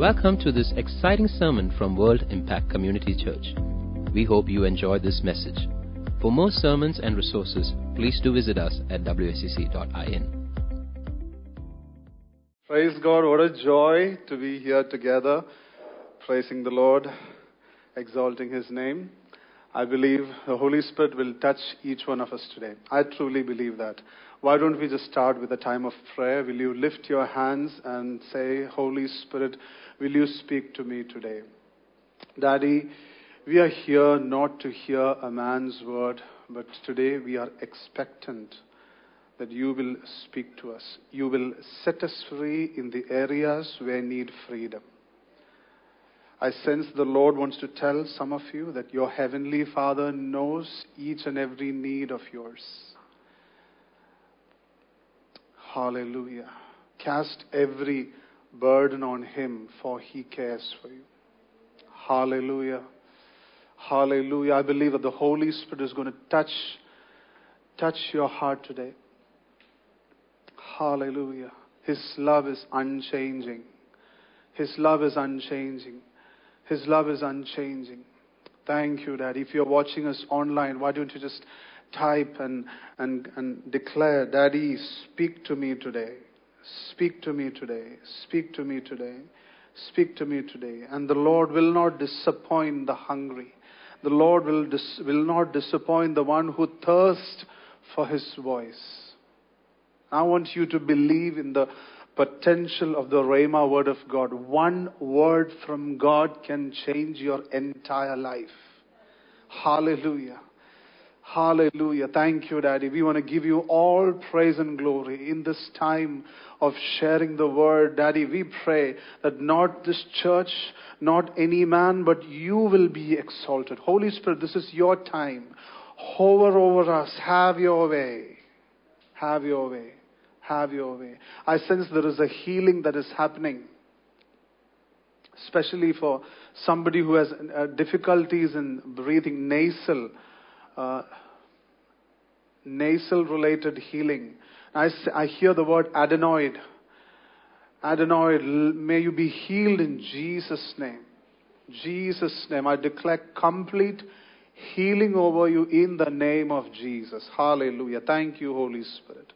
Welcome to this exciting sermon from World Impact Community Church. We hope you enjoy this message. For more sermons and resources, please do visit us at wscc.in. Praise God. What a joy to be here together, praising the Lord, exalting His name. I believe the Holy Spirit will touch each one of us today. I truly believe that. Why don't we just start with a time of prayer? Will you lift your hands and say, Holy Spirit, will you speak to me today? Daddy, we are here not to hear a man's word, but today we are expectant that you will speak to us. You will set us free in the areas where need freedom. I sense the Lord wants to tell some of you that your Heavenly Father knows each and every need of yours. Hallelujah. Cast every burden on Him, for He cares for you. Hallelujah. Hallelujah. I believe that the Holy Spirit is going to touch, touch your heart today. Hallelujah. His love is unchanging. His love is unchanging. His love is unchanging. Thank you, Dad. If you're watching us online, why don't you just type and, and, and declare, Daddy, speak to me today. Speak to me today. Speak to me today. Speak to me today. And the Lord will not disappoint the hungry. The Lord will, dis- will not disappoint the one who thirsts for his voice. I want you to believe in the potential of the Rhema word of God. One word from God can change your entire life. Hallelujah. Hallelujah. Thank you, Daddy. We want to give you all praise and glory in this time of sharing the word. Daddy, we pray that not this church, not any man, but you will be exalted. Holy Spirit, this is your time. Hover over us. Have your way. Have your way. Have your way. I sense there is a healing that is happening especially for somebody who has uh, difficulties in breathing nasal Uh, nasal related healing. I, I hear the word adenoid. Adenoid, may you be healed in Jesus' name. Jesus' name. I declare complete healing over you in the name of Jesus. Hallelujah. Thank you, Holy Spirit.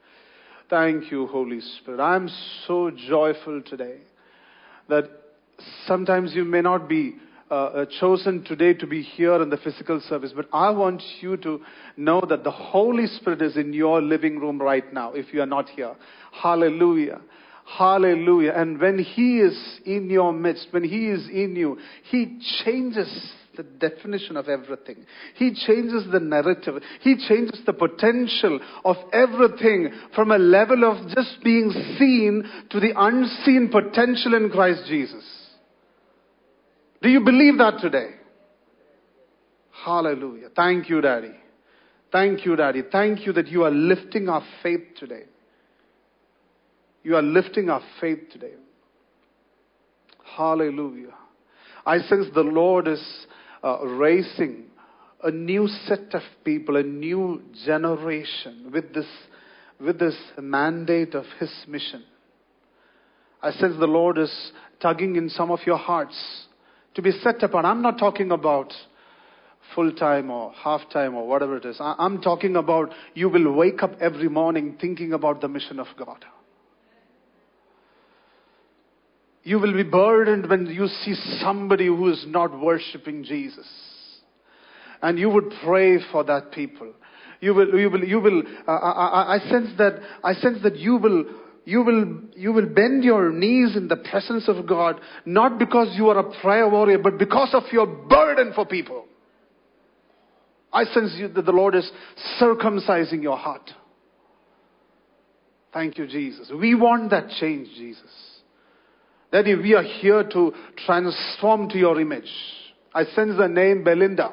Thank you, Holy Spirit. I'm so joyful today that sometimes you may not be uh, uh, chosen today to be here in the physical service, but I want you to know that the Holy Spirit is in your living room right now if you are not here. Hallelujah. Hallelujah. And when He is in your midst, when He is in you, He changes the definition of everything. He changes the narrative. He changes the potential of everything from a level of just being seen to the unseen potential in Christ Jesus. Do you believe that today? Hallelujah. Thank you, Daddy. Thank you, Daddy. Thank you that you are lifting our faith today. You are lifting our faith today. Hallelujah. I sense the Lord is uh, raising a new set of people, a new generation with this, with this mandate of His mission. I sense the Lord is tugging in some of your hearts to be set apart. I'm not talking about full time or half time or whatever it is. I'm talking about you will wake up every morning thinking about the mission of God. You will be burdened when you see somebody who is not worshiping Jesus. And you would pray for that people. You will, you will, you will, uh, I, I sense that, I sense that you will you will, you will bend your knees in the presence of God, not because you are a prayer warrior, but because of your burden for people. I sense you, that the Lord is circumcising your heart. Thank you, Jesus. We want that change, Jesus. Daddy, we are here to transform to your image. I sense the name Belinda.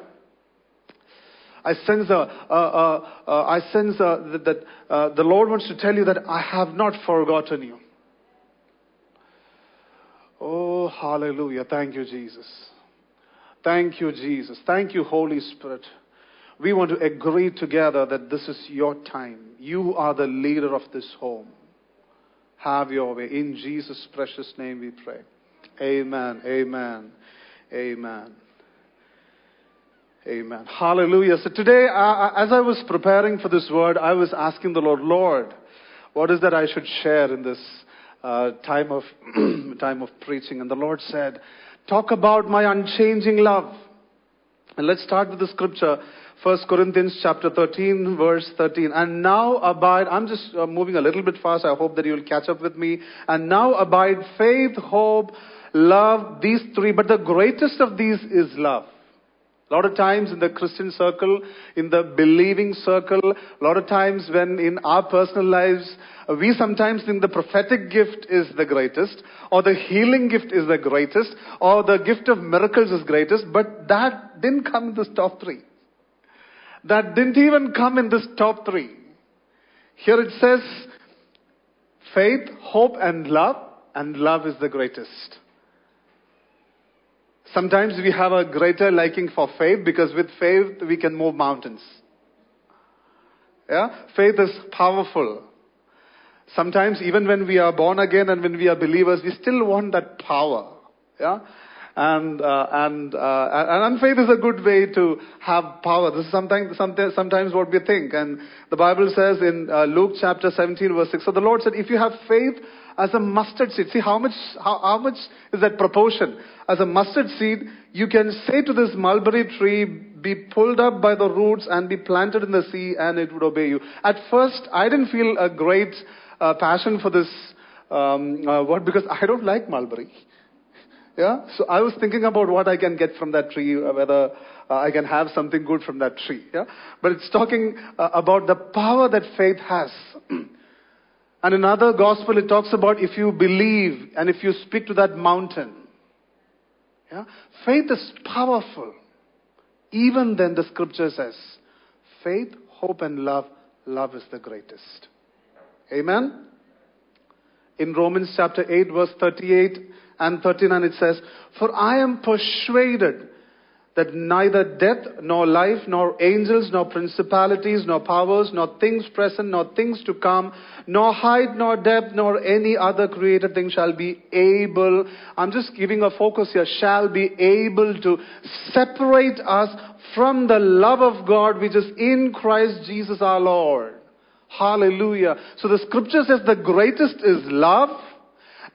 I sense, uh, uh, uh, I sense that, that uh, the Lord wants to tell you that I have not forgotten you. Oh, hallelujah. Thank you, Jesus. Thank you, Jesus. Thank you, Holy Spirit. We want to agree together that this is your time. You are the leader of this home. Have your way. In Jesus' precious name we pray. Amen. Amen. Amen. Amen. Hallelujah. So today, as I was preparing for this word, I was asking the Lord, Lord, what is that I should share in this uh, time of time of preaching? And the Lord said, talk about my unchanging love. And let's start with the scripture, 1 Corinthians chapter 13, verse 13. And now abide, I'm just uh, moving a little bit fast. I hope that you'll catch up with me. And now abide faith, hope, love, these three. But the greatest of these is love. A lot of times in the Christian circle, in the believing circle, a lot of times when in our personal lives, uh, we sometimes think the prophetic gift is the greatest, or the healing gift is the greatest, or the gift of miracles is greatest, but that didn't come in this top three. That didn't even come in this top three. Here it says, faith, hope, and love, and love is the greatest. Sometimes we have a greater liking for faith because with faith we can move mountains. Yeah? Faith is powerful. Sometimes even when we are born again and when we are believers, we still want that power. Yeah? And, uh, and, uh, and faith is a good way to have power. This is sometimes, sometimes what we think. And the Bible says in uh, Luke chapter 17 verse 6, so the Lord said, if you have faith as a mustard seed. See how much, how, how much is that proportion? As a mustard seed, you can say to this mulberry tree, be pulled up by the roots and be planted in the sea and it would obey you. At first, I didn't feel a great uh, passion for this um, uh, word because I don't like mulberry. Yeah? So I was thinking about what I can get from that tree, uh, whether uh, I can have something good from that tree. Yeah? But it's talking uh, about the power that faith has. And another gospel, it talks about if you believe and if you speak to that mountain. Yeah? Faith is powerful. Even then, the scripture says, faith, hope, and love, love is the greatest. Amen? In Romans chapter 8, verse 38 and 39, it says, For I am persuaded that neither death, nor life, nor angels, nor principalities, nor powers, nor things present, nor things to come, nor height, nor depth, nor any other created thing shall be able, I'm just giving a focus here, shall be able to separate us from the love of God which is in Christ Jesus our Lord. Hallelujah. So the scripture says the greatest is love.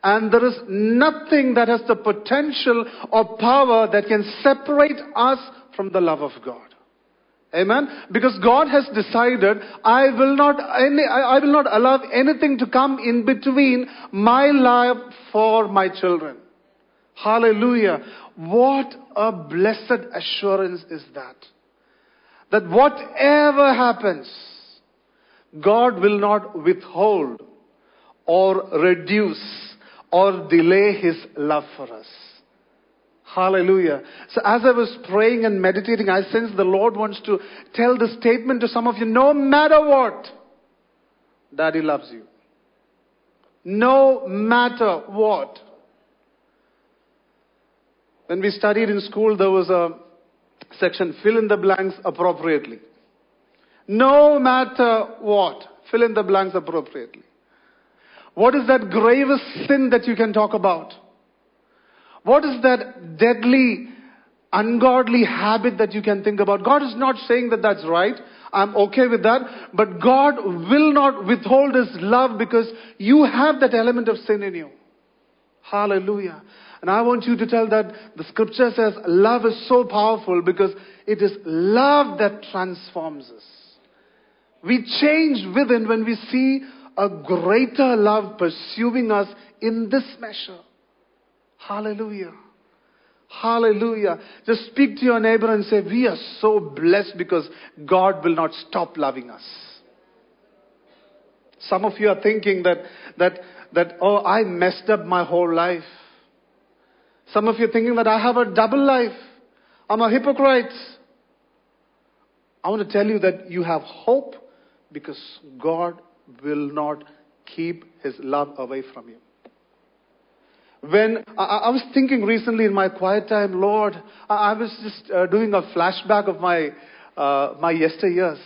And there is nothing that has the potential or power that can separate us from the love of God. Amen. Because God has decided, I will not, any, I will not allow anything to come in between my life for my children. Hallelujah. What a blessed assurance is that. That whatever happens, God will not withhold or reduce or delay his love for us. Hallelujah. So as I was praying and meditating, I sense the Lord wants to tell the statement to some of you, no matter what, Daddy loves you. No matter what. When we studied in school, there was a section, fill in the blanks appropriately. No matter what, fill in the blanks appropriately. What is that gravest sin that you can talk about? What is that deadly, ungodly habit that you can think about? God is not saying that that's right. I'm okay with that. But God will not withhold His love because you have that element of sin in you. Hallelujah. And I want you to tell that the scripture says love is so powerful because it is love that transforms us. We change within when we see a greater love pursuing us in this measure. Hallelujah. Hallelujah. Just speak to your neighbor and say, We are so blessed because God will not stop loving us. Some of you are thinking that, that, that, oh, I messed up my whole life. Some of you are thinking that I have a double life. I'm a hypocrite. I want to tell you that you have hope because God will not keep his love away from you. When I, I was thinking recently in my quiet time, Lord, I, I was just uh, doing a flashback of my uh, my yesteryears.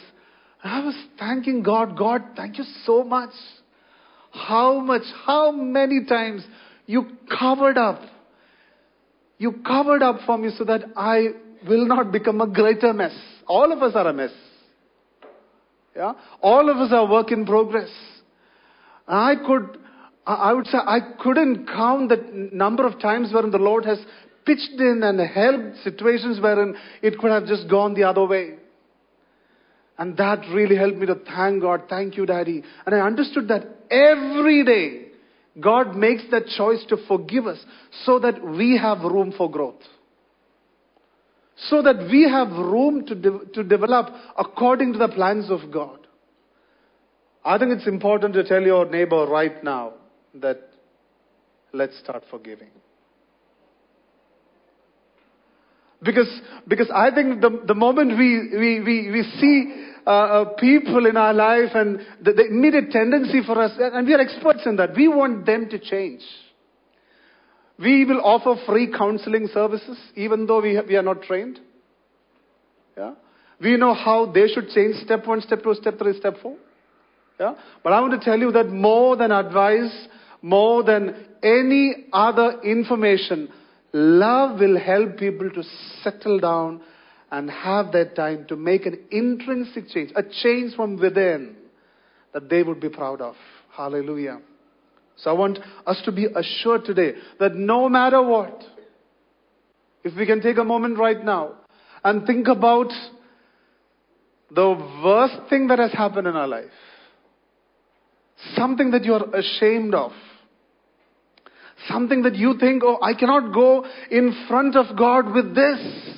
I was thanking God, God, thank you so much. How much, how many times you covered up You covered up for me so that I will not become a greater mess. All of us are a mess. Yeah? All of us are work in progress. I could, I would say, I couldn't count the number of times wherein the Lord has pitched in and helped situations wherein it could have just gone the other way. And that really helped me to thank God. Thank you, Daddy. And I understood that every day God makes that choice to forgive us so that we have room for growth. So that we have room to, de- to develop according to the plans of God. I think it's important to tell your neighbor right now that let's start forgiving. Because, because I think the, the moment we, we, we, we see uh, uh, people in our life and the, the immediate tendency for us, and we are experts in that, we want them to change. We will offer free counseling services even though we, we are not trained. Yeah? We know how they should change step one, step two, step three, step four. Yeah? But I want to tell you that more than advice, more than any other information, love will help people to settle down and have that time to make an intrinsic change, a change from within that they would be proud of. Hallelujah. So I want us to be assured today that no matter what, if we can take a moment right now and think about the worst thing that has happened in our life, something that you are ashamed of, something that you think, oh, I cannot go in front of God with this.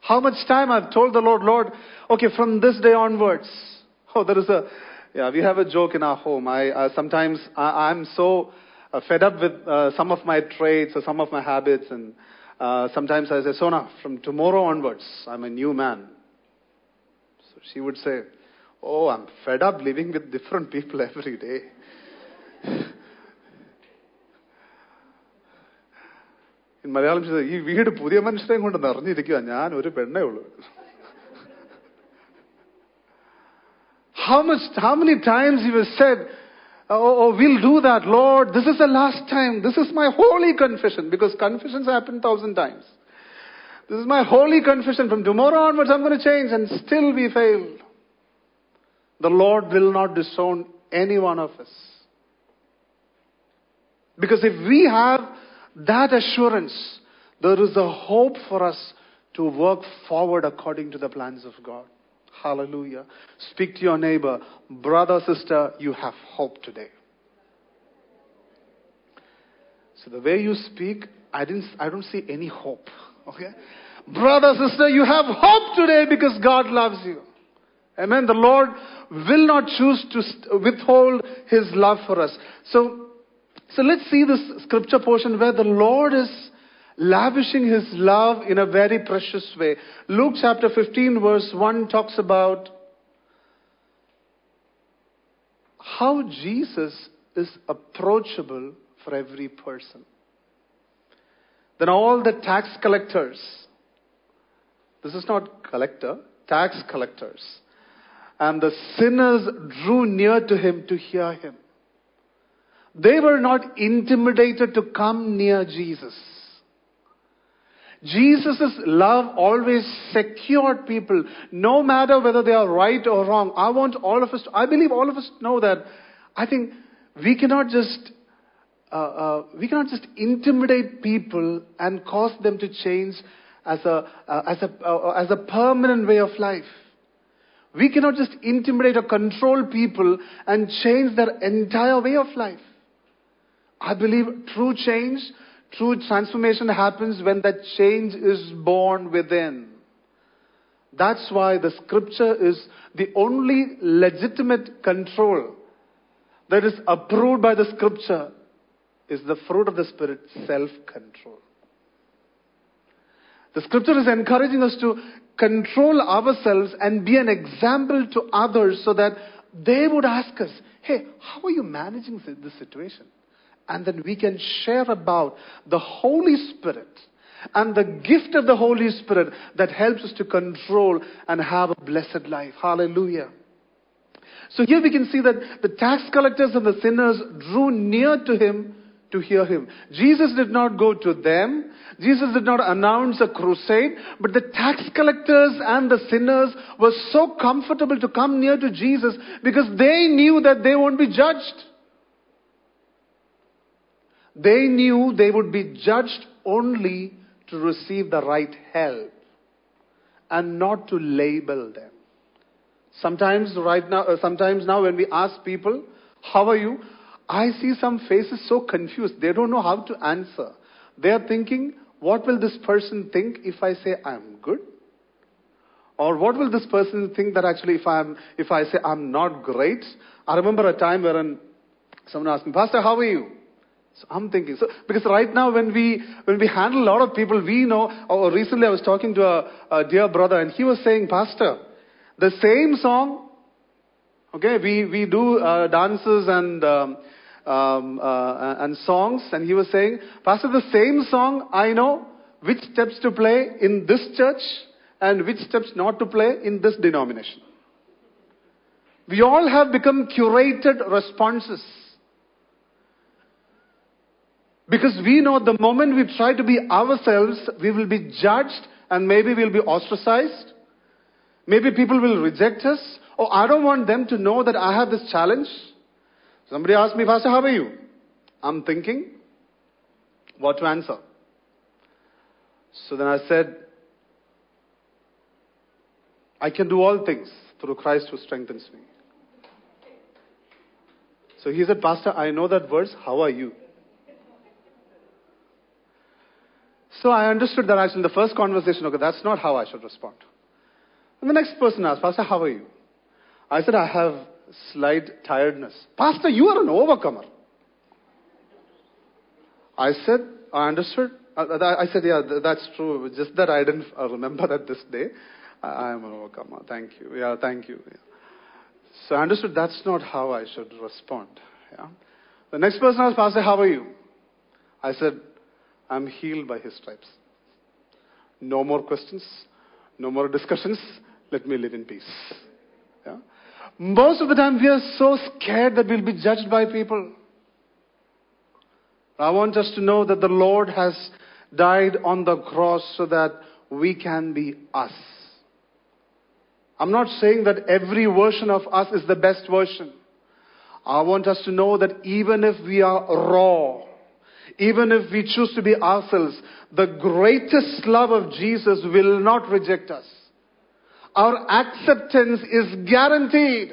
How much time I've told the Lord, Lord, okay, from this day onwards. Oh, there is a, yeah, we have a joke in our home. I uh, sometimes I, am so uh, fed up with uh, some of my traits or some of my habits, and uh, sometimes I say, Sona, from tomorrow onwards, I'm a new man. So she would say, Oh, I'm fed up living with different people every day. in Malayalam, Malayalam ഈ വീട് പുതിയ മനുഷ്യരെയും കൊണ്ട് നിറഞ്ഞിരിക്കുക ഞാൻ ഒരു പെണ്ണേ ഉള്ളൂ How much, how many times he was said, oh, oh, oh, we'll do that, Lord, this is the last time, this is my holy confession, because confessions happen thousand times. This is my holy confession, from tomorrow onwards I'm going to change, and still we fail. The Lord will not disown any one of us. Because if we have that assurance, there is a hope for us to work forward according to the plans of God. Hallelujah. Speak to your neighbor. Brother, sister, you have hope today. So the way you speak, I didn't, I don't see any hope. Okay? Brother, sister, you have hope today because God loves you. Amen. The Lord will not choose to withhold His love for us. So so let's see this scripture portion where the Lord is lavishing his love in a very precious way. Luke chapter 15 verse 1 talks about how Jesus is approachable for every person. Then all the tax collectors, this is not collector, tax collectors, and the sinners drew near to him to hear him. They were not intimidated to come near Jesus. Jesus' love always secured people, no matter whether they are right or wrong. I want all of us, to, I believe all of us know that. I think we cannot just, uh, uh, we cannot just intimidate people and cause them to change as a, uh, as a, uh, as a permanent way of life. We cannot just intimidate or control people and change their entire way of life. I believe true change, true transformation happens when that change is born within. That's why the scripture is the only legitimate control that is approved by the scripture is the fruit of the spirit, self-control. The scripture is encouraging us to control ourselves and be an example to others so that they would ask us, hey, how are you managing this situation? And then we can share about the Holy Spirit and the gift of the Holy Spirit that helps us to control and have a blessed life. Hallelujah. So here we can see that the tax collectors and the sinners drew near to him to hear him. Jesus did not go to them. Jesus did not announce a crusade, but the tax collectors and the sinners were so comfortable to come near to Jesus because they knew that they won't be judged. They knew they would be judged only to receive the right help and not to label them. Sometimes right now, uh, sometimes now when we ask people, how are you? I see some faces so confused. They don't know how to answer. They are thinking, what will this person think if I say I'm good? Or what will this person think that actually if I'm, if I say I'm not great? I remember a time when someone asked me, Pastor, how are you? So I'm thinking, so, because right now when we, when we handle a lot of people, we know, or recently I was talking to a, a dear brother and he was saying, Pastor, the same song, okay, we, we do uh, dances and, um, um, uh, and songs, and he was saying, Pastor, the same song I know which steps to play in this church and which steps not to play in this denomination. We all have become curated responses. Because we know the moment we try to be ourselves, we will be judged and maybe we'll be ostracized. Maybe people will reject us. Oh, I don't want them to know that I have this challenge. Somebody asked me, Pastor, how are you? I'm thinking what to answer. So then I said, I can do all things through Christ who strengthens me. So he said, Pastor, I know that verse. How are you? So I understood that actually in the first conversation, okay, that's not how I should respond. And the next person asked, Pastor, how are you? I said, I have slight tiredness. Pastor, you are an overcomer. I said, I understood. Uh, I said, yeah, that's true. Just that I didn't uh, remember that this day. I am an overcomer. Thank you. Yeah, thank you. Yeah. So I understood that's not how I should respond. Yeah. The next person asked, Pastor, how are you? I said, I'm healed by his stripes. No more questions, no more discussions. Let me live in peace. Yeah? Most of the time, we are so scared that we'll be judged by people. I want us to know that the Lord has died on the cross so that we can be us. I'm not saying that every version of us is the best version. I want us to know that even if we are raw, even if we choose to be ourselves, the greatest love of Jesus will not reject us. Our acceptance is guaranteed.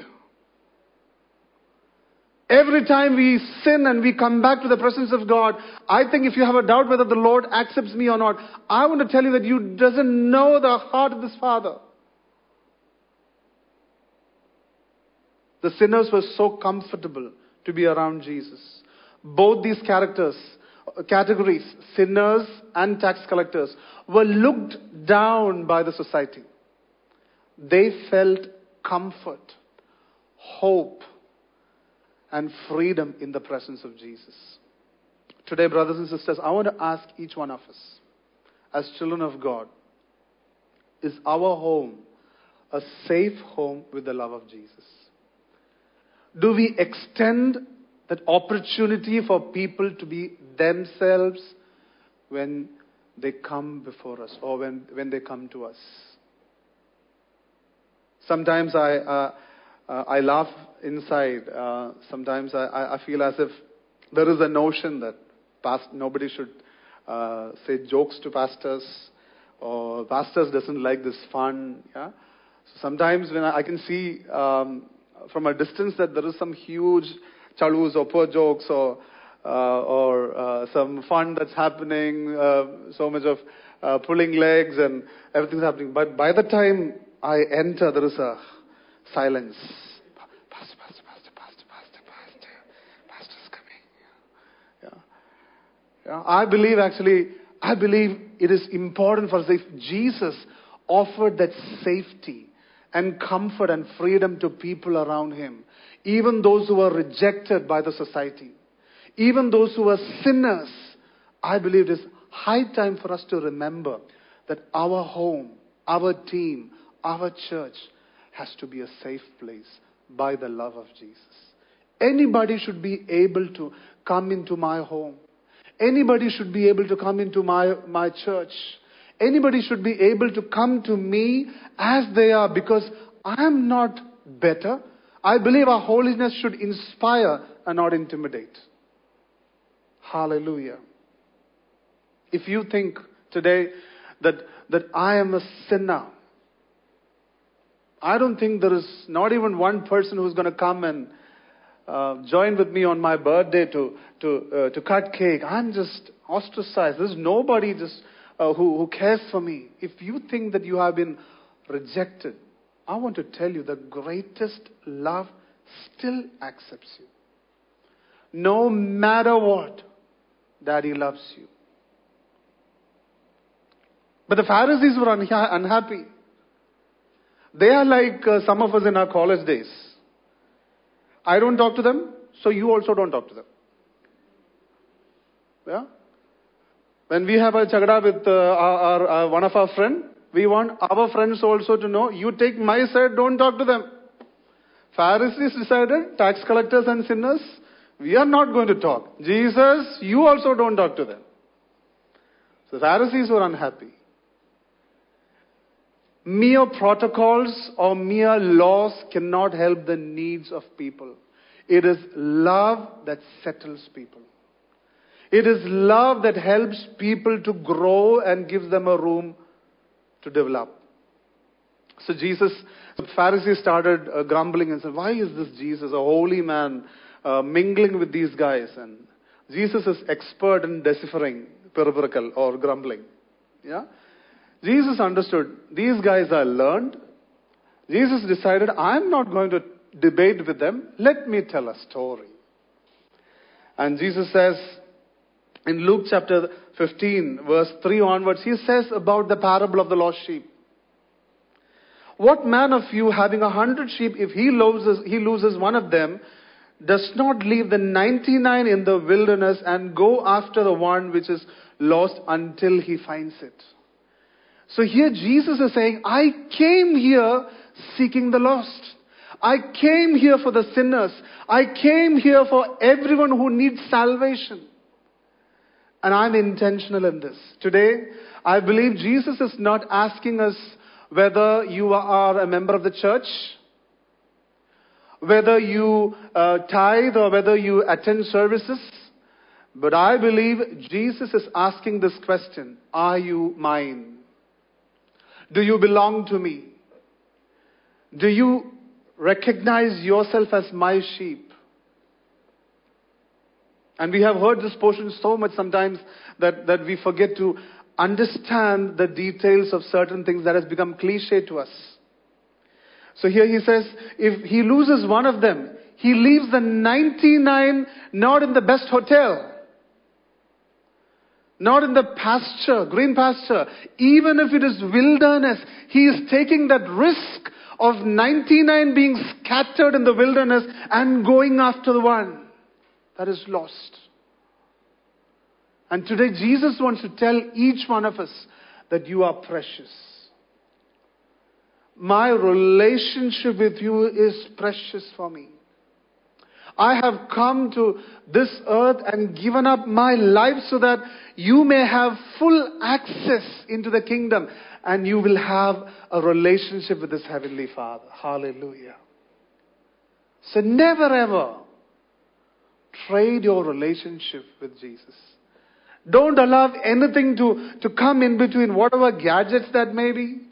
Every time we sin and we come back to the presence of God, I think if you have a doubt whether the Lord accepts me or not, I want to tell you that you doesn't know the heart of this Father. The sinners were so comfortable to be around Jesus. Both these characters categories, sinners and tax collectors, were looked down by the society. They felt comfort, hope, and freedom in the presence of Jesus. Today, brothers and sisters, I want to ask each one of us, as children of God, is our home a safe home with the love of Jesus? Do we extend that opportunity for people to be themselves when they come before us or when, when they come to us. Sometimes I, uh, uh, I laugh inside. Uh, sometimes I, I feel as if there is a notion that past, nobody should uh, say jokes to pastors or pastors doesn't like this fun. Yeah? So sometimes when I, I can see um, from a distance that there is some huge chalus or poor jokes or or uh, some fun that's happening, uh, so much of uh, pulling legs and everything's happening. But by the time I enter, there is a silence. Pastor, pastor, pastor, pastor, pastor, pastor, pastor's coming. Yeah. yeah. I believe actually, I believe it is important for us if Jesus offered that safety and comfort and freedom to people around him even those who were rejected by the society, even those who were sinners, I believe it is high time for us to remember that our home, our team, our church has to be a safe place by the love of Jesus. Anybody should be able to come into my home. Anybody should be able to come into my, my church. Anybody should be able to come to me as they are because I am not better. I believe our holiness should inspire and not intimidate. Hallelujah. If you think today that, that I am a sinner, I don't think there is not even one person who's going to come and uh, join with me on my birthday to, to, uh, to cut cake. I'm just ostracized. There's nobody just uh, who, who cares for me. If you think that you have been rejected, I want to tell you the greatest love still accepts you. No matter what, Daddy loves you. But the Pharisees were unha- unhappy. They are like uh, some of us in our college days. I don't talk to them, so you also don't talk to them. Yeah? When we have a chagda with uh, our, our, uh, one of our friend, we want our friends also to know, you take my side, don't talk to them. Pharisees decided, tax collectors and sinners, we are not going to talk. Jesus, you also don't talk to them. So the Pharisees were unhappy. Mere protocols or mere laws cannot help the needs of people. It is love that settles people. It is love that helps people to grow and gives them a room to develop. So Jesus, the Pharisees started uh, grumbling and said, why is this Jesus, a holy man, uh, mingling with these guys? And Jesus is expert in deciphering peripheral or grumbling. Yeah? Jesus understood these guys are learned. Jesus decided, I'm not going to debate with them. Let me tell a story. And Jesus says in Luke chapter 15, verse 3 onwards, he says about the parable of the lost sheep. What man of you having a hundred sheep, if he loses, he loses one of them, does not leave the 99 in the wilderness and go after the one which is lost until he finds it? So here Jesus is saying, I came here seeking the lost. I came here for the sinners. I came here for everyone who needs salvation. And I'm intentional in this. Today, I believe Jesus is not asking us whether you are a member of the church, whether you uh, tithe or whether you attend services. But I believe Jesus is asking this question Are you mine? Do you belong to me? Do you recognize yourself as my sheep? And we have heard this portion so much sometimes that, that we forget to understand the details of certain things that has become cliche to us. So here he says, if he loses one of them, he leaves the 99 not in the best hotel, not in the pasture, green pasture. Even if it is wilderness, he is taking that risk of 99 being scattered in the wilderness and going after the one that is lost. And today Jesus wants to tell each one of us that you are precious. My relationship with you is precious for me. I have come to this earth and given up my life so that you may have full access into the kingdom and you will have a relationship with this Heavenly Father. Hallelujah. So never ever trade your relationship with Jesus. Don't allow anything to, to come in between, whatever gadgets that may be,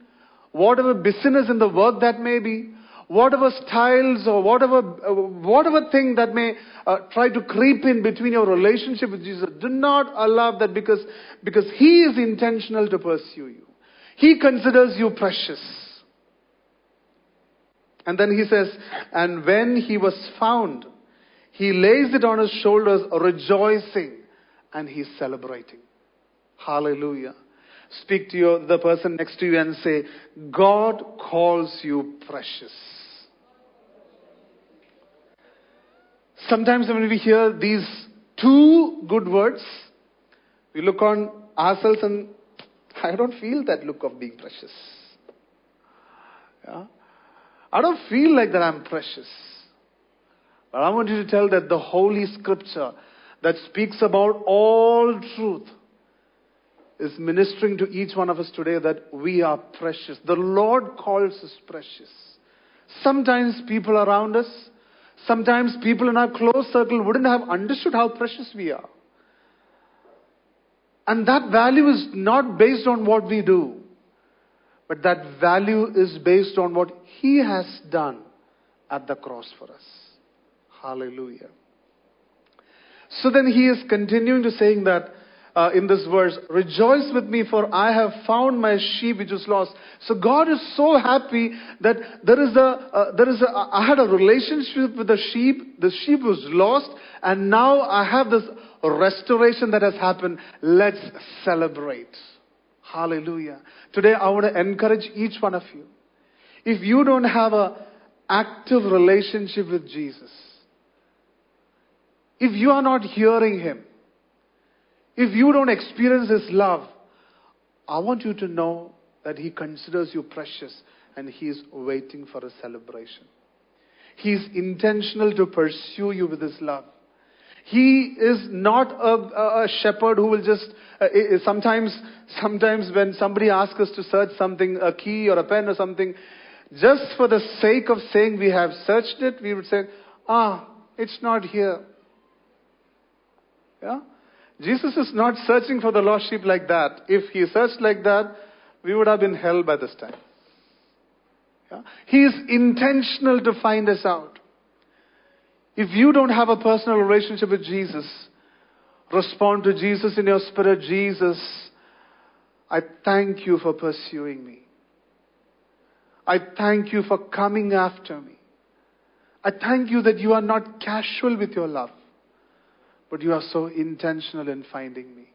whatever business in the work that may be, whatever styles or whatever, uh, whatever thing that may uh, try to creep in between your relationship with Jesus. Do not allow that because, because He is intentional to pursue you. He considers you precious. And then he says, and when he was found, he lays it on his shoulders, rejoicing, and he's celebrating. Hallelujah. Speak to your, the person next to you and say, God calls you precious. Sometimes when we hear these two good words, we look on ourselves and I don't feel that look of being precious. Yeah? I don't feel like that I'm precious. But I want you to tell that the Holy Scripture, that speaks about all truth is ministering to each one of us today that we are precious. The Lord calls us precious. Sometimes people around us, sometimes people in our close circle wouldn't have understood how precious we are. And that value is not based on what we do, but that value is based on what He has done at the cross for us. Hallelujah. So then He is continuing to saying that uh, in this verse, rejoice with me for I have found my sheep which was lost. So God is so happy that there is a, uh, there is a, I had a relationship with the sheep. The sheep was lost and now I have this restoration that has happened. Let's celebrate. Hallelujah. Today I want to encourage each one of you. If you don't have a active relationship with Jesus, if you are not hearing Him, if you don't experience His love, I want you to know that He considers you precious and He is waiting for a celebration. He is intentional to pursue you with His love. He is not a, a shepherd who will just, uh, sometimes, sometimes when somebody asks us to search something, a key or a pen or something, just for the sake of saying we have searched it, we would say, ah, it's not here. Yeah? Jesus is not searching for the lost sheep like that. If he searched like that, we would have been hell by this time. Yeah? He is intentional to find us out. If you don't have a personal relationship with Jesus, respond to Jesus in your spirit. Jesus, I thank you for pursuing me. I thank you for coming after me. I thank you that you are not casual with your love but you are so intentional in finding me.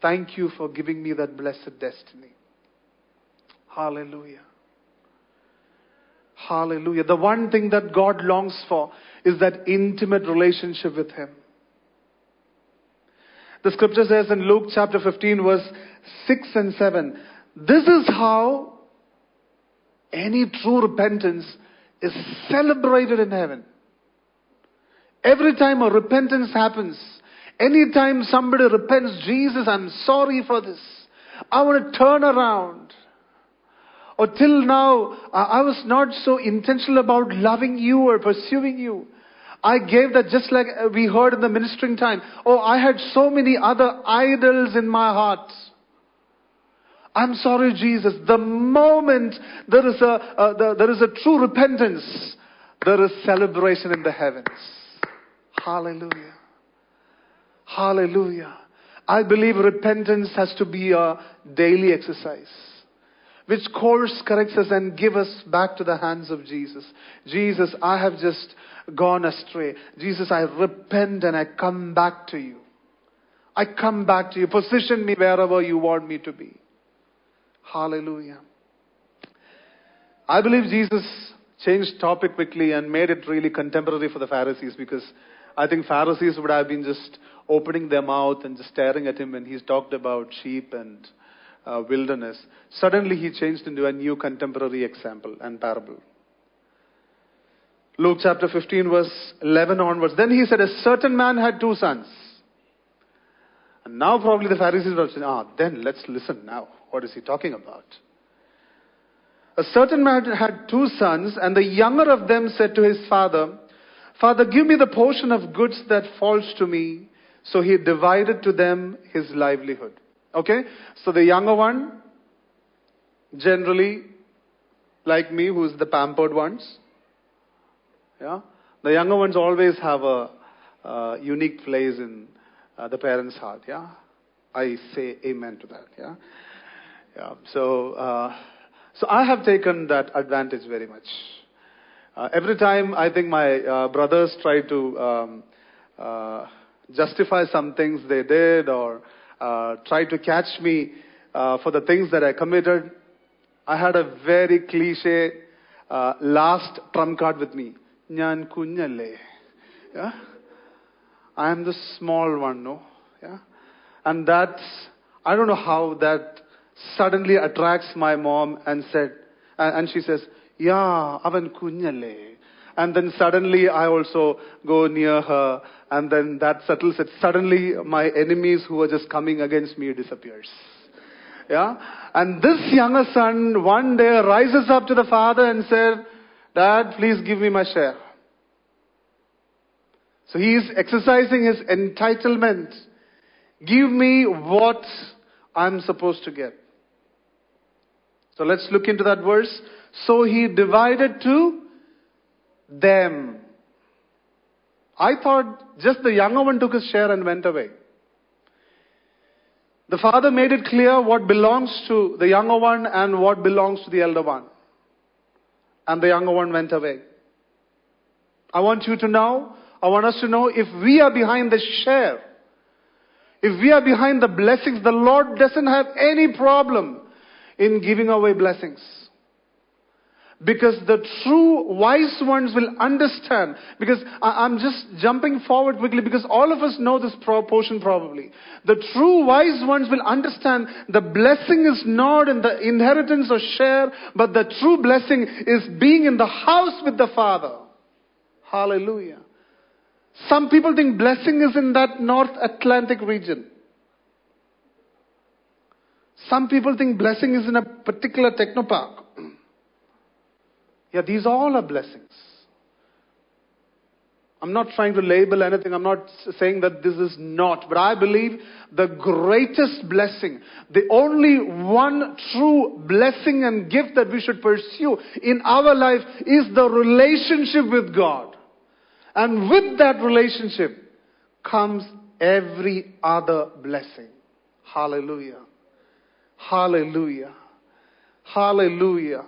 Thank you for giving me that blessed destiny. Hallelujah. Hallelujah. The one thing that God longs for is that intimate relationship with Him. The scripture says in Luke chapter 15, verse 6 and 7, this is how any true repentance is celebrated in heaven. Every time a repentance happens, anytime somebody repents, Jesus, I'm sorry for this. I want to turn around. Or till now, I was not so intentional about loving you or pursuing you. I gave that just like we heard in the ministering time. Oh, I had so many other idols in my heart. I'm sorry, Jesus. The moment there is a, uh, the, there is a true repentance, there is celebration in the heavens. Hallelujah. Hallelujah. I believe repentance has to be a daily exercise which course corrects us and give us back to the hands of Jesus. Jesus, I have just gone astray. Jesus, I repent and I come back to you. I come back to you. Position me wherever you want me to be. Hallelujah. I believe Jesus changed topic quickly and made it really contemporary for the Pharisees because I think Pharisees would have been just opening their mouth and just staring at him when he's talked about sheep and uh, wilderness. Suddenly he changed into a new contemporary example and parable. Luke chapter 15 verse 11 onwards. Then he said, a certain man had two sons. And now probably the Pharisees were saying, ah, then let's listen now. What is he talking about? A certain man had two sons, and the younger of them said to his father, Father, give me the portion of goods that falls to me. So he divided to them his livelihood. Okay? So the younger one, generally, like me, who's the pampered ones, yeah? The younger ones always have a, a unique place in uh, the parents' heart, yeah? I say amen to that, yeah? Yeah. So, uh, so I have taken that advantage very much. Uh, every time I think my uh, brothers try to um, uh, justify some things they did or uh, try to catch me uh, for the things that I committed, I had a very cliche uh, last trump card with me. Nyan kunyalle. Yeah? I am the small one, no? Yeah? And that's, I don't know how that suddenly attracts my mom and said, and she says, yeah, avan kunyale. and then suddenly I also go near her, and then that settles it. Suddenly my enemies who were just coming against me disappears. Yeah? And this younger son one day rises up to the father and says, Dad, please give me my share. So he is exercising his entitlement. Give me what I'm supposed to get. So let's look into that verse. So he divided to them. I thought just the younger one took his share and went away. The father made it clear what belongs to the younger one and what belongs to the elder one. And the younger one went away. I want you to know, I want us to know if we are behind the share, if we are behind the blessings, the Lord doesn't have any problem in giving away blessings. Because the true wise ones will understand. Because I, am just jumping forward quickly because all of us know this portion probably. The true wise ones will understand the blessing is not in the inheritance or share, but the true blessing is being in the house with the Father. Hallelujah. Some people think blessing is in that North Atlantic region. Some people think blessing is in a particular technopark. Yeah, these all are blessings. I'm not trying to label anything. I'm not saying that this is not. But I believe the greatest blessing, the only one true blessing and gift that we should pursue in our life is the relationship with God. And with that relationship comes every other blessing. Hallelujah. Hallelujah. Hallelujah.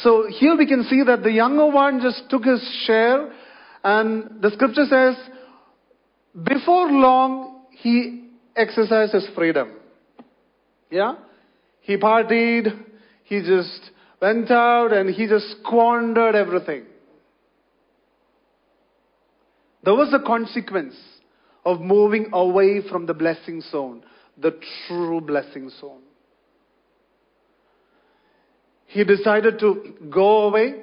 So here we can see that the younger one just took his share and the scripture says, before long he exercised his freedom. Yeah? He partied, he just went out and he just squandered everything. There was a consequence of moving away from the blessing zone, the true blessing zone. He decided to go away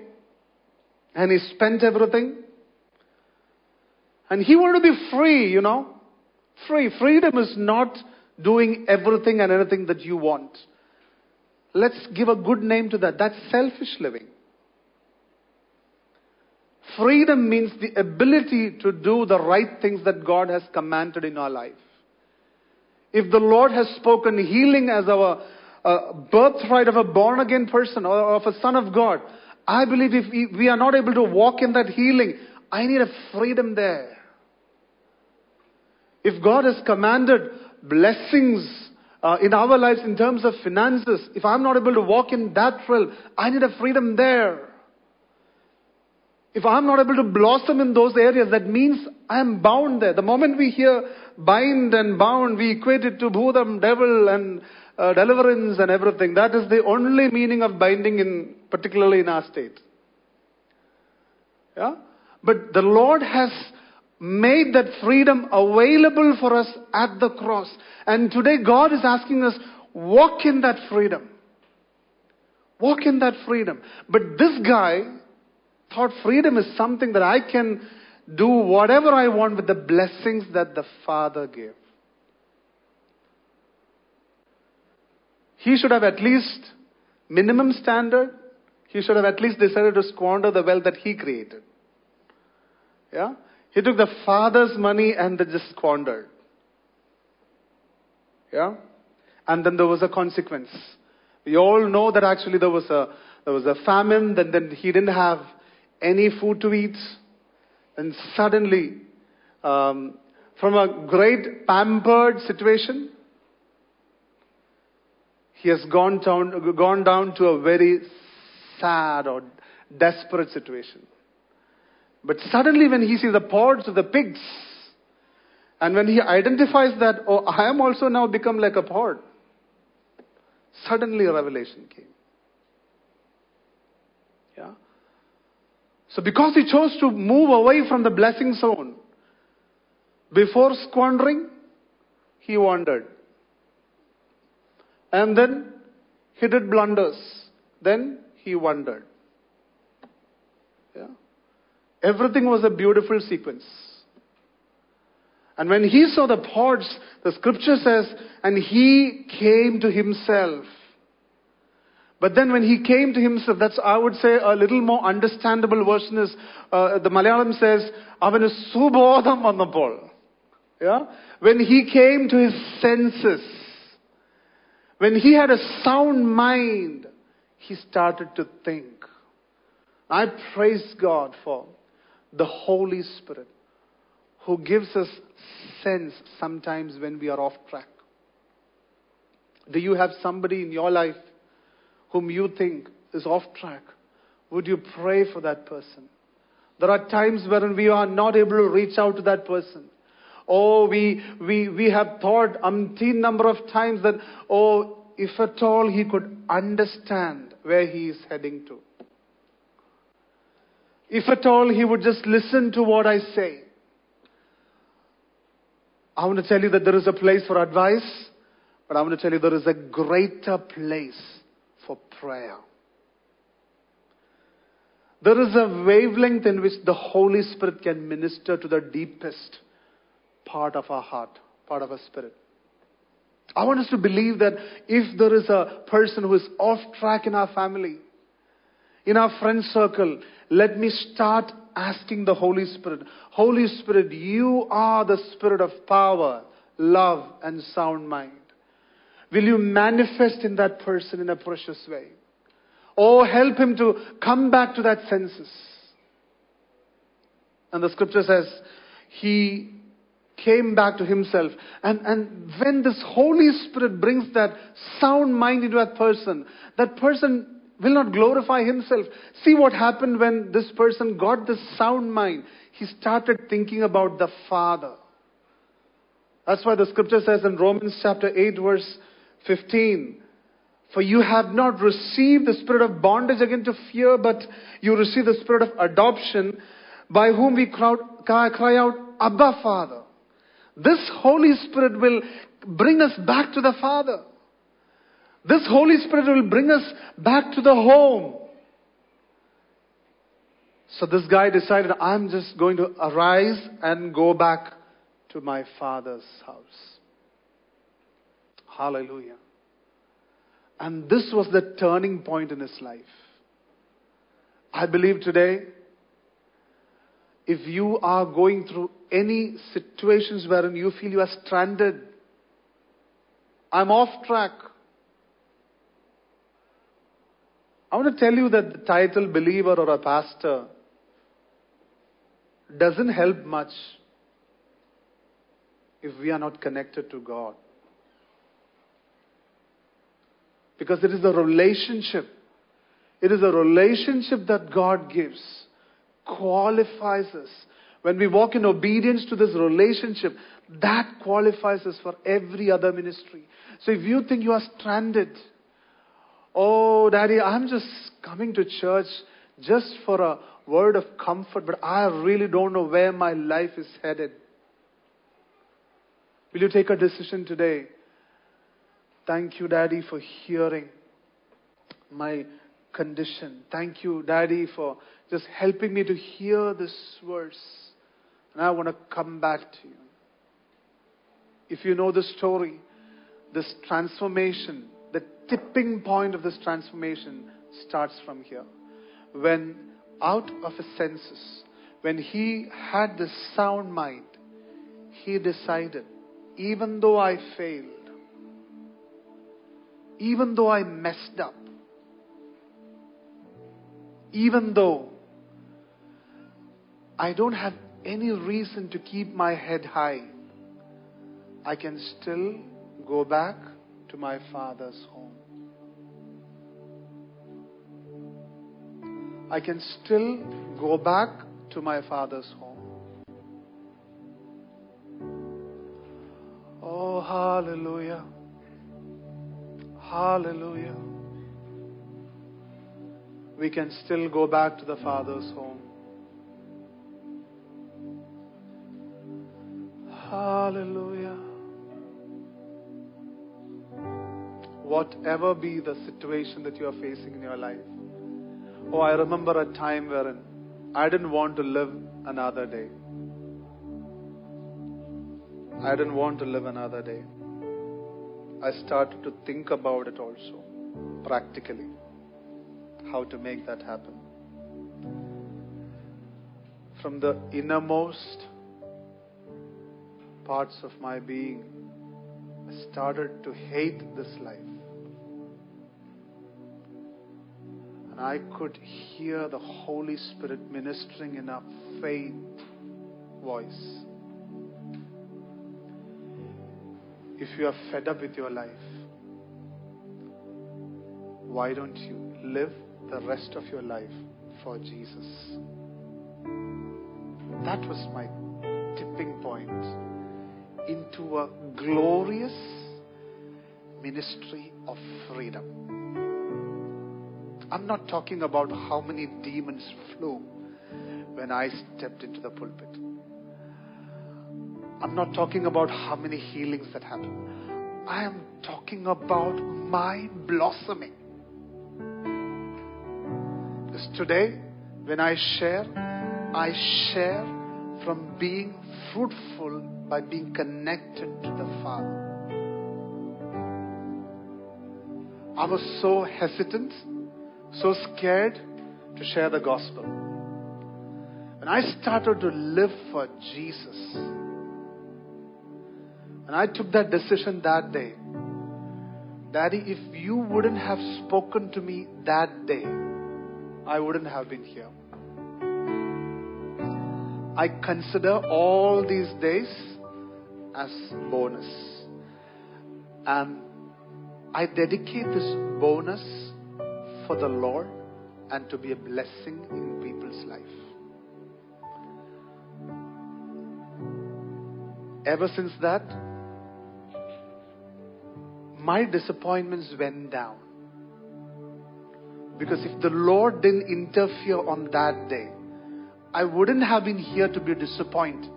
and he spent everything. And he wanted to be free, you know. Free. Freedom is not doing everything and anything that you want. Let's give a good name to that. That's selfish living. Freedom means the ability to do the right things that God has commanded in our life. If the Lord has spoken healing as our a birthright of a born again person or of a son of God, I believe if we are not able to walk in that healing, I need a freedom there. If God has commanded blessings uh, in our lives in terms of finances, if I'm not able to walk in that realm, I need a freedom there. If I'm not able to blossom in those areas, that means I am bound there. The moment we hear bind and bound, we equate it to Bhudam, devil, and uh, deliverance and everything. That is the only meaning of binding in, particularly in our state. Yeah? But the Lord has made that freedom available for us at the cross. And today God is asking us, walk in that freedom. Walk in that freedom. But this guy thought freedom is something that I can do whatever I want with the blessings that the Father gave. He should have at least minimum standard. He should have at least decided to squander the wealth that he created. Yeah? He took the father's money and they just squandered. Yeah? And then there was a consequence. We all know that actually there was a, there was a famine, then, then he didn't have any food to eat. And suddenly, um, from a great pampered situation, he has gone down, gone down to a very sad or desperate situation. But suddenly, when he sees the pods of the pigs, and when he identifies that, oh, I am also now become like a pod, suddenly a revelation came. Yeah? So, because he chose to move away from the blessing zone, before squandering, he wandered. And then he did blunders. Then he wondered. Yeah. Everything was a beautiful sequence. And when he saw the pods, the scripture says, and he came to himself. But then when he came to himself, that's, I would say, a little more understandable version is, uh, the Malayalam says, അവന് സുബോധം വന്നപ്പോൾ. Yeah? When he came to his senses, when he had a sound mind, he started to think. I praise God for the Holy Spirit who gives us sense sometimes when we are off track. Do you have somebody in your life whom you think is off track? Would you pray for that person? There are times when we are not able to reach out to that person. Oh, we, we, we have thought umpteen number of times that, oh, if at all he could understand where he is heading to. If at all he would just listen to what I say. I want to tell you that there is a place for advice, but I want to tell you there is a greater place for prayer. There is a wavelength in which the Holy Spirit can minister to the deepest part of our heart, part of our spirit. I want us to believe that if there is a person who is off track in our family, in our friend circle, let me start asking the Holy Spirit, Holy Spirit, you are the Spirit of power, love, and sound mind. Will you manifest in that person in a precious way? Or help him to come back to that senses. And the scripture says, he came back to himself. And, and when this Holy Spirit brings that sound mind into that person, that person will not glorify himself. See what happened when this person got this sound mind. He started thinking about the Father. That's why the scripture says in Romans chapter 8 verse 15, for you have not received the spirit of bondage again to fear, but you receive the spirit of adoption by whom we cry out, Abba Father. This Holy Spirit will bring us back to the Father. This Holy Spirit will bring us back to the home. So this guy decided, I'm just going to arise and go back to my father's house. Hallelujah. And this was the turning point in his life. I believe today, if you are going through any situations wherein you feel you are stranded, I'm off track. I want to tell you that the title believer or a pastor doesn't help much if we are not connected to God. Because it is a relationship. It is a relationship that God gives, qualifies us. When we walk in obedience to this relationship, that qualifies us for every other ministry. So if you think you are stranded, oh, daddy, I'm just coming to church just for a word of comfort, but I really don't know where my life is headed. Will you take a decision today? Thank you, Daddy, for hearing my condition. Thank you, Daddy, for just helping me to hear this verse. And I want to come back to you. If you know the story, this transformation, the tipping point of this transformation starts from here. When out of his senses, when he had this sound mind, he decided, even though I failed, even though I messed up, even though I don't have any reason to keep my head high, I can still go back to my father's home. I can still go back to my father's home. Oh, hallelujah. Hallelujah. We can still go back to the Father's home. Hallelujah. Whatever be the situation that you are facing in your life. Oh, I remember a time wherein I didn't want to live another day. I didn't want to live another day. I started to think about it also, practically, how to make that happen. From the innermost parts of my being, started to hate this life. And I could hear the Holy Spirit ministering in a faint voice. If you are fed up with your life, why don't you live the rest of your life for Jesus? That was my tipping point into a glorious ministry of freedom. I'm not talking about how many demons flew when I stepped into the pulpit. I'm not talking about how many healings that happened. I am talking about my blossoming. Because today, when I share, I share from being fruitful by being connected to the Father. I was so hesitant, so scared to share the gospel. When I started to live for Jesus, and I took that decision that day, Daddy, if you wouldn't have spoken to me that day, I wouldn't have been here. I consider all these days as bonus. And I dedicate this bonus for the Lord and to be a blessing in people's life. Ever since that, my disappointments went down. Because if the Lord didn't interfere on that day, I wouldn't have been here to be disappointed.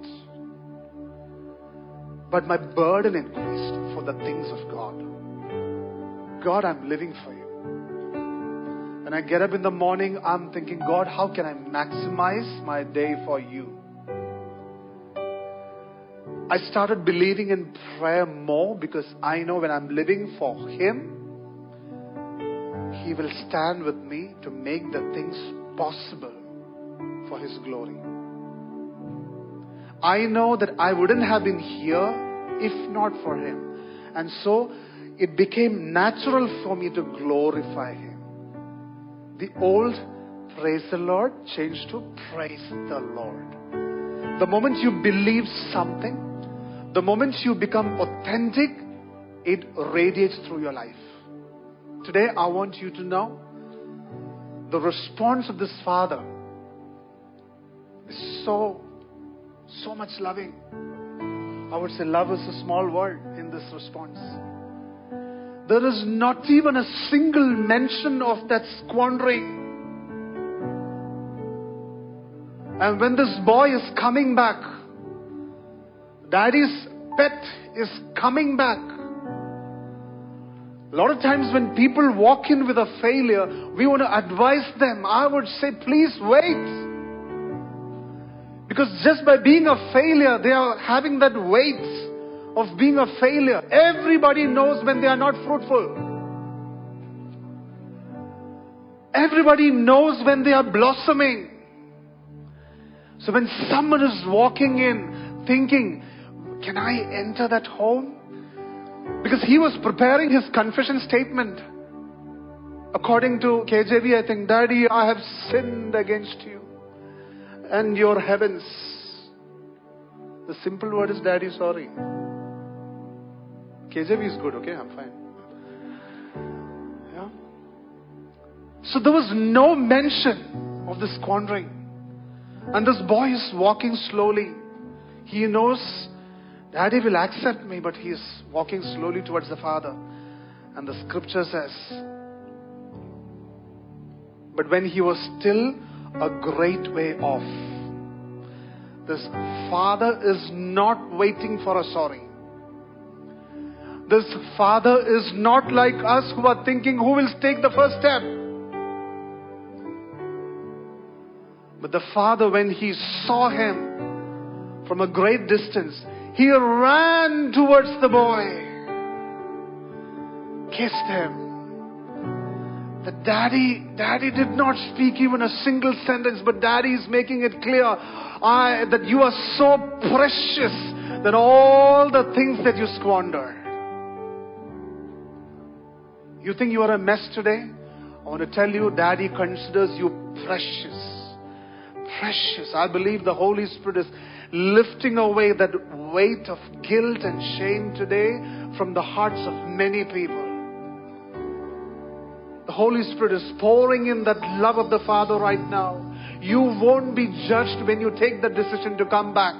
But my burden increased for the things of God. God, I'm living for you. When I get up in the morning, I'm thinking, God, how can I maximize my day for you? I started believing in prayer more because I know when I'm living for Him, He will stand with me to make the things possible for His glory. I know that I wouldn't have been here if not for Him. And so it became natural for me to glorify Him. The old praise the Lord changed to praise the Lord. The moment you believe something, the moment you become authentic, it radiates through your life. Today, I want you to know the response of this Father so, so much loving. I would say love is a small word in this response. There is not even a single mention of that squandering. And when this boy is coming back, daddy's pet is coming back. A lot of times when people walk in with a failure, we want to advise them. I would say, please wait. Because just by being a failure, they are having that weight of being a failure. Everybody knows when they are not fruitful. Everybody knows when they are blossoming. So when someone is walking in thinking, can I enter that home? Because he was preparing his confession statement. According to KJV, I think, Daddy, I have sinned against you and your heavens. The simple word is, Daddy, sorry. KJV is good, okay? I'm fine. Yeah? So there was no mention of this squandering. And this boy is walking slowly. He knows Daddy will accept me, but he is walking slowly towards the Father. And the scripture says, But when he was still a great way off, this Father is not waiting for a sorry. This Father is not like us who are thinking who will take the first step. But the father, when he saw him from a great distance, he ran towards the boy, kissed him. The daddy, daddy did not speak even a single sentence, but daddy is making it clear I, that you are so precious than all the things that you squandered. You think you are a mess today? I want to tell you, Daddy considers you precious. Precious. I believe the Holy Spirit is lifting away that weight of guilt and shame today from the hearts of many people. Holy Spirit is pouring in that love of the Father right now. You won't be judged when you take the decision to come back.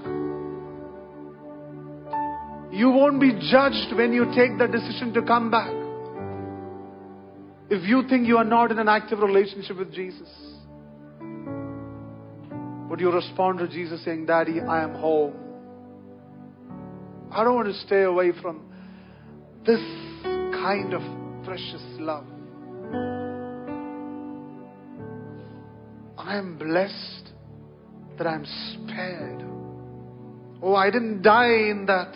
You won't be judged when you take the decision to come back. If you think you are not in an active relationship with Jesus, would you respond to Jesus saying, Daddy, I am home? I don't want to stay away from this kind of precious love. I am blessed that I'm spared. Oh, I didn't die in that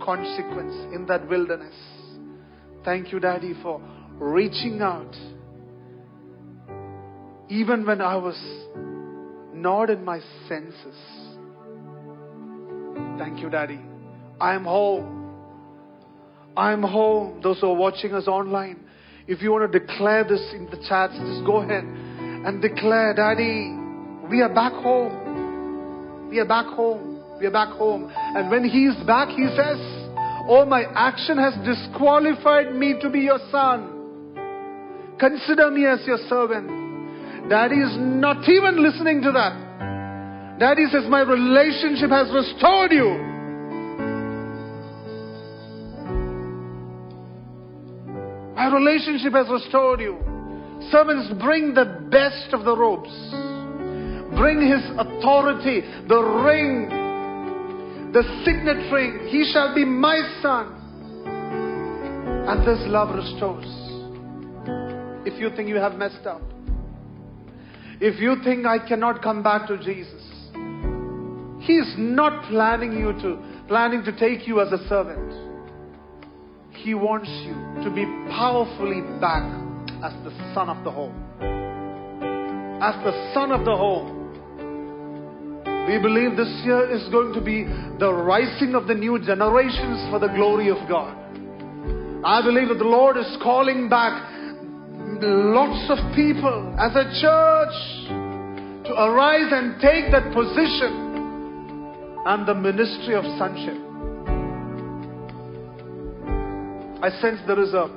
consequence, in that wilderness. Thank you, Daddy, for reaching out. Even when I was not in my senses. Thank you, Daddy. I am home. I am home. Those who are watching us online, if you want to declare this in the chats, just go ahead and declare, Daddy, we are back home. We are back home. We are back home. And when He is back, He says, Oh, my action has disqualified me to be your son. Consider me as your servant. Daddy is not even listening to that. Daddy says, My relationship has restored you. My relationship has restored you. Servants, bring the best of the robes. Bring his authority, the ring, the signet ring. He shall be my son. And this love restores if you think you have messed up. If you think I cannot come back to Jesus, He is not planning you to planning to take you as a servant. He wants you to be powerfully back as the son of the home. As the son of the home. We believe this year is going to be the rising of the new generations for the glory of God. I believe that the Lord is calling back lots of people as a church to arise and take that position and the ministry of sonship. I sense there is a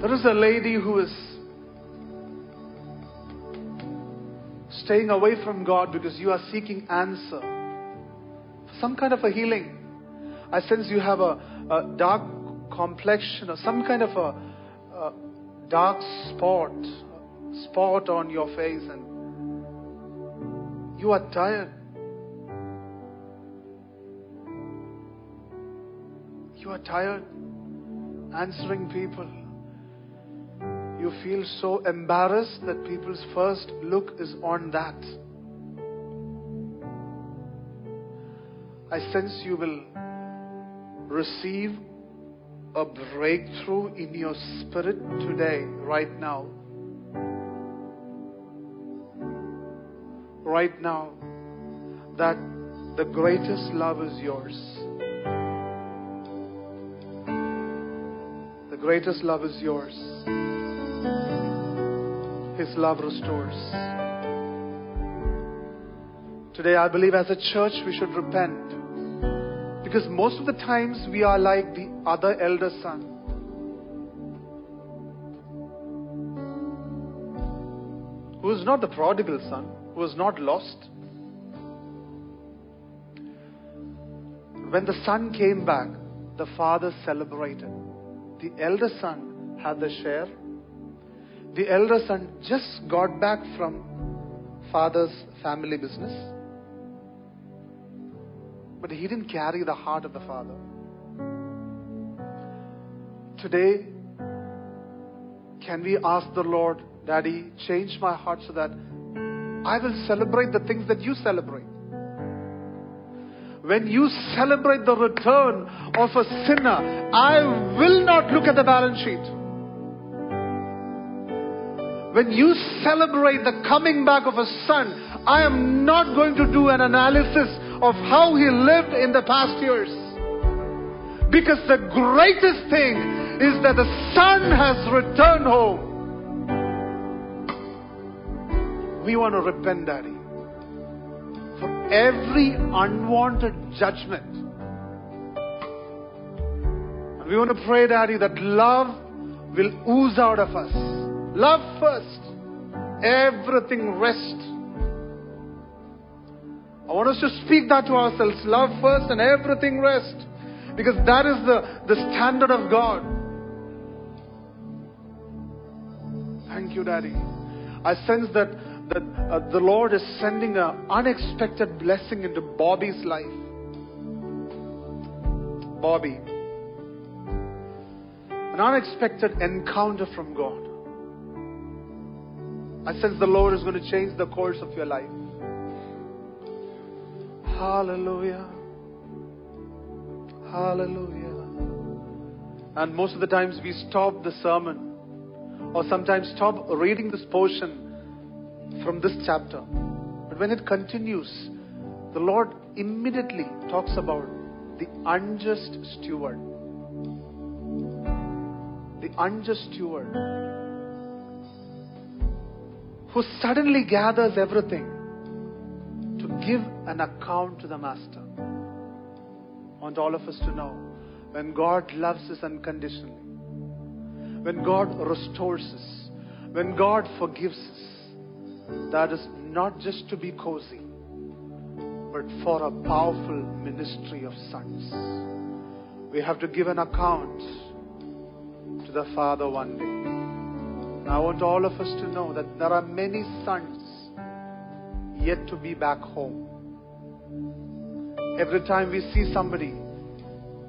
there is a lady who is staying away from God because you are seeking answer. For some kind of a healing. I sense you have a, a dark complexion or some kind of a dark spot, spot on your face, and you are tired. You are tired answering people. You feel so embarrassed that people's first look is on that. I sense you will receive a breakthrough in your spirit today, right now. Right now, that the greatest love is yours. Greatest love is yours. His love restores. Today, I believe as a church we should repent because most of the times we are like the other elder son. Who is not the prodigal son, who is not lost. When the son came back, the father celebrated. The elder son had the share. The elder son just got back from father's family business but he didn't carry the heart of the Father. Today, can we ask the Lord, Daddy, change my heart so that I will celebrate the things that you celebrate. When you celebrate the return of a sinner, I will not look at the balance sheet. When you celebrate the coming back of a son, I am not going to do an analysis of how he lived in the past years. Because the greatest thing is that the son has returned home. We want to repent, Daddy, every unwanted judgment. And we want to pray, Daddy, that love will ooze out of us. Love first. Everything rest. I want us to speak that to ourselves. Love first and everything rest. Because that is the, the standard of God. Thank you, Daddy. I sense that, that uh, the Lord is sending an unexpected blessing into Bobby's life. Bobby. An unexpected encounter from God. I sense the Lord is going to change the course of your life. Hallelujah. Hallelujah. And most of the times we stop the sermon or sometimes stop reading this portion from this chapter. But when it continues, the Lord immediately talks about the unjust steward. The unjust steward who suddenly gathers everything to give an account to the master. I want all of us to know when God loves us unconditionally, when God restores us, when God forgives us, that is not just to be cozy, but for a powerful ministry of sons. We have to give an account to the Father one day. I want all of us to know that there are many sons yet to be back home. Every time we see somebody,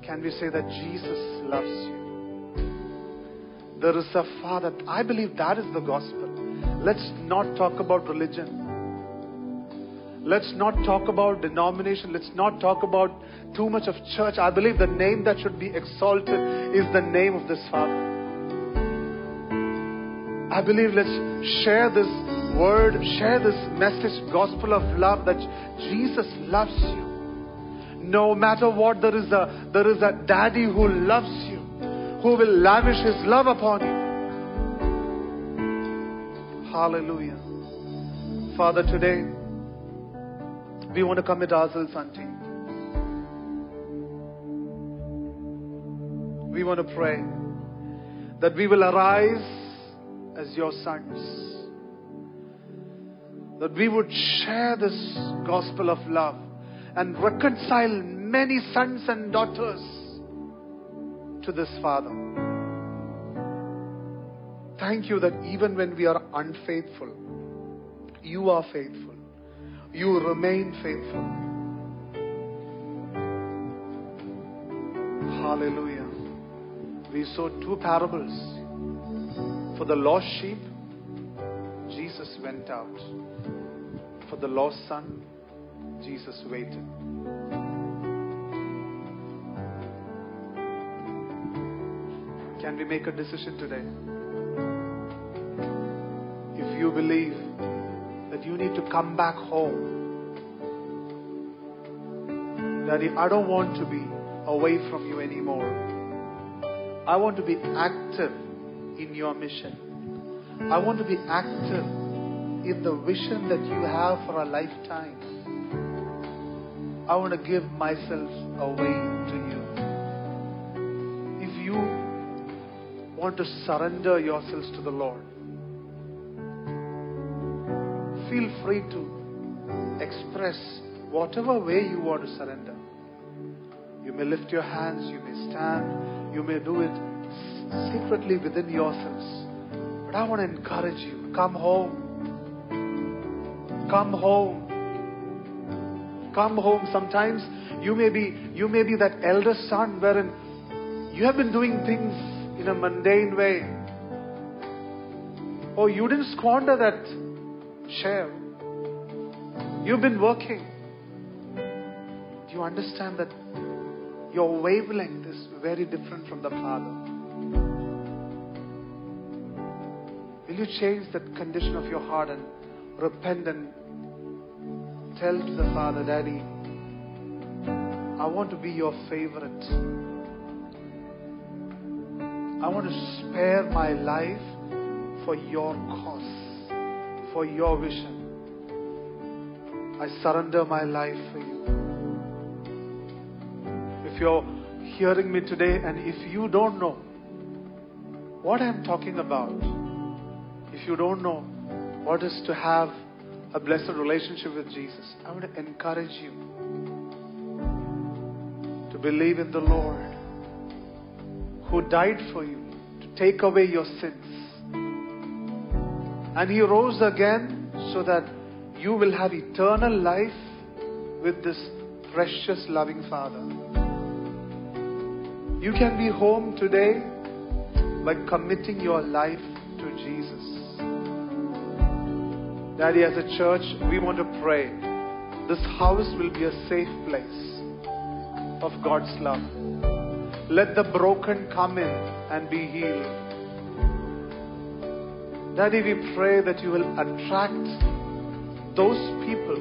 can we say that Jesus loves you? There is a Father. I believe that is the gospel. Let's not talk about religion. Let's not talk about denomination. Let's not talk about too much of church. I believe the name that should be exalted is the name of this Father. I believe let's share this word, share this message, gospel of love that Jesus loves you. No matter what, there is a there is a daddy who loves you, who will lavish his love upon you. Hallelujah. Father, today we want to commit ourselves unto you. We want to pray that we will arise as your sons. That we would share this gospel of love and reconcile many sons and daughters to this Father. Thank you that even when we are unfaithful, you are faithful. You remain faithful. Hallelujah. We saw two parables. For the lost sheep, Jesus went out. For the lost son, Jesus waited. Can we make a decision today? You believe that you need to come back home, Daddy, I don't want to be away from you anymore. I want to be active in your mission. I want to be active in the vision that you have for a lifetime. I want to give myself away to you. If you want to surrender yourselves to the Lord, feel free to express whatever way you want to surrender. You may lift your hands, you may stand, you may do it secretly within yourselves. But I want to encourage you come home. Come home. Come home. Sometimes you may be you may be that elder son wherein you have been doing things in a mundane way. Or you didn't squander that share. You've been working. Do you understand that your wavelength is very different from the Father? Will you change that condition of your heart and repent and tell to the Father, Daddy, I want to be your favorite. I want to spare my life for your cause, for your vision. I surrender my life for you. If you're hearing me today and if you don't know what I'm talking about, if you don't know what is to have a blessed relationship with Jesus, I want to encourage you to believe in the Lord who died for you to take away your sins. And He rose again so that you will have eternal life with this precious, loving Father. You can be home today by committing your life to Jesus. Daddy, as a church, we want to pray. This house will be a safe place of God's love. Let the broken come in and be healed. Daddy, we pray that you will attract those people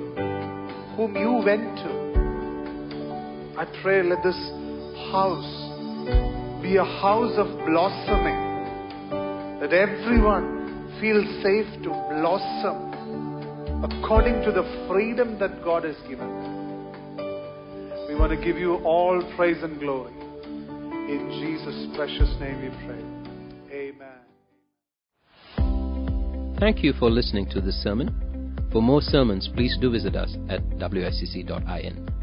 whom you went to. I pray let this house be a house of blossoming, that everyone feels safe to blossom according to the freedom that God has given. We want to give you all praise and glory. In Jesus' precious name we pray. Thank you for listening to this sermon. For more sermons, please do visit us at wscc.in.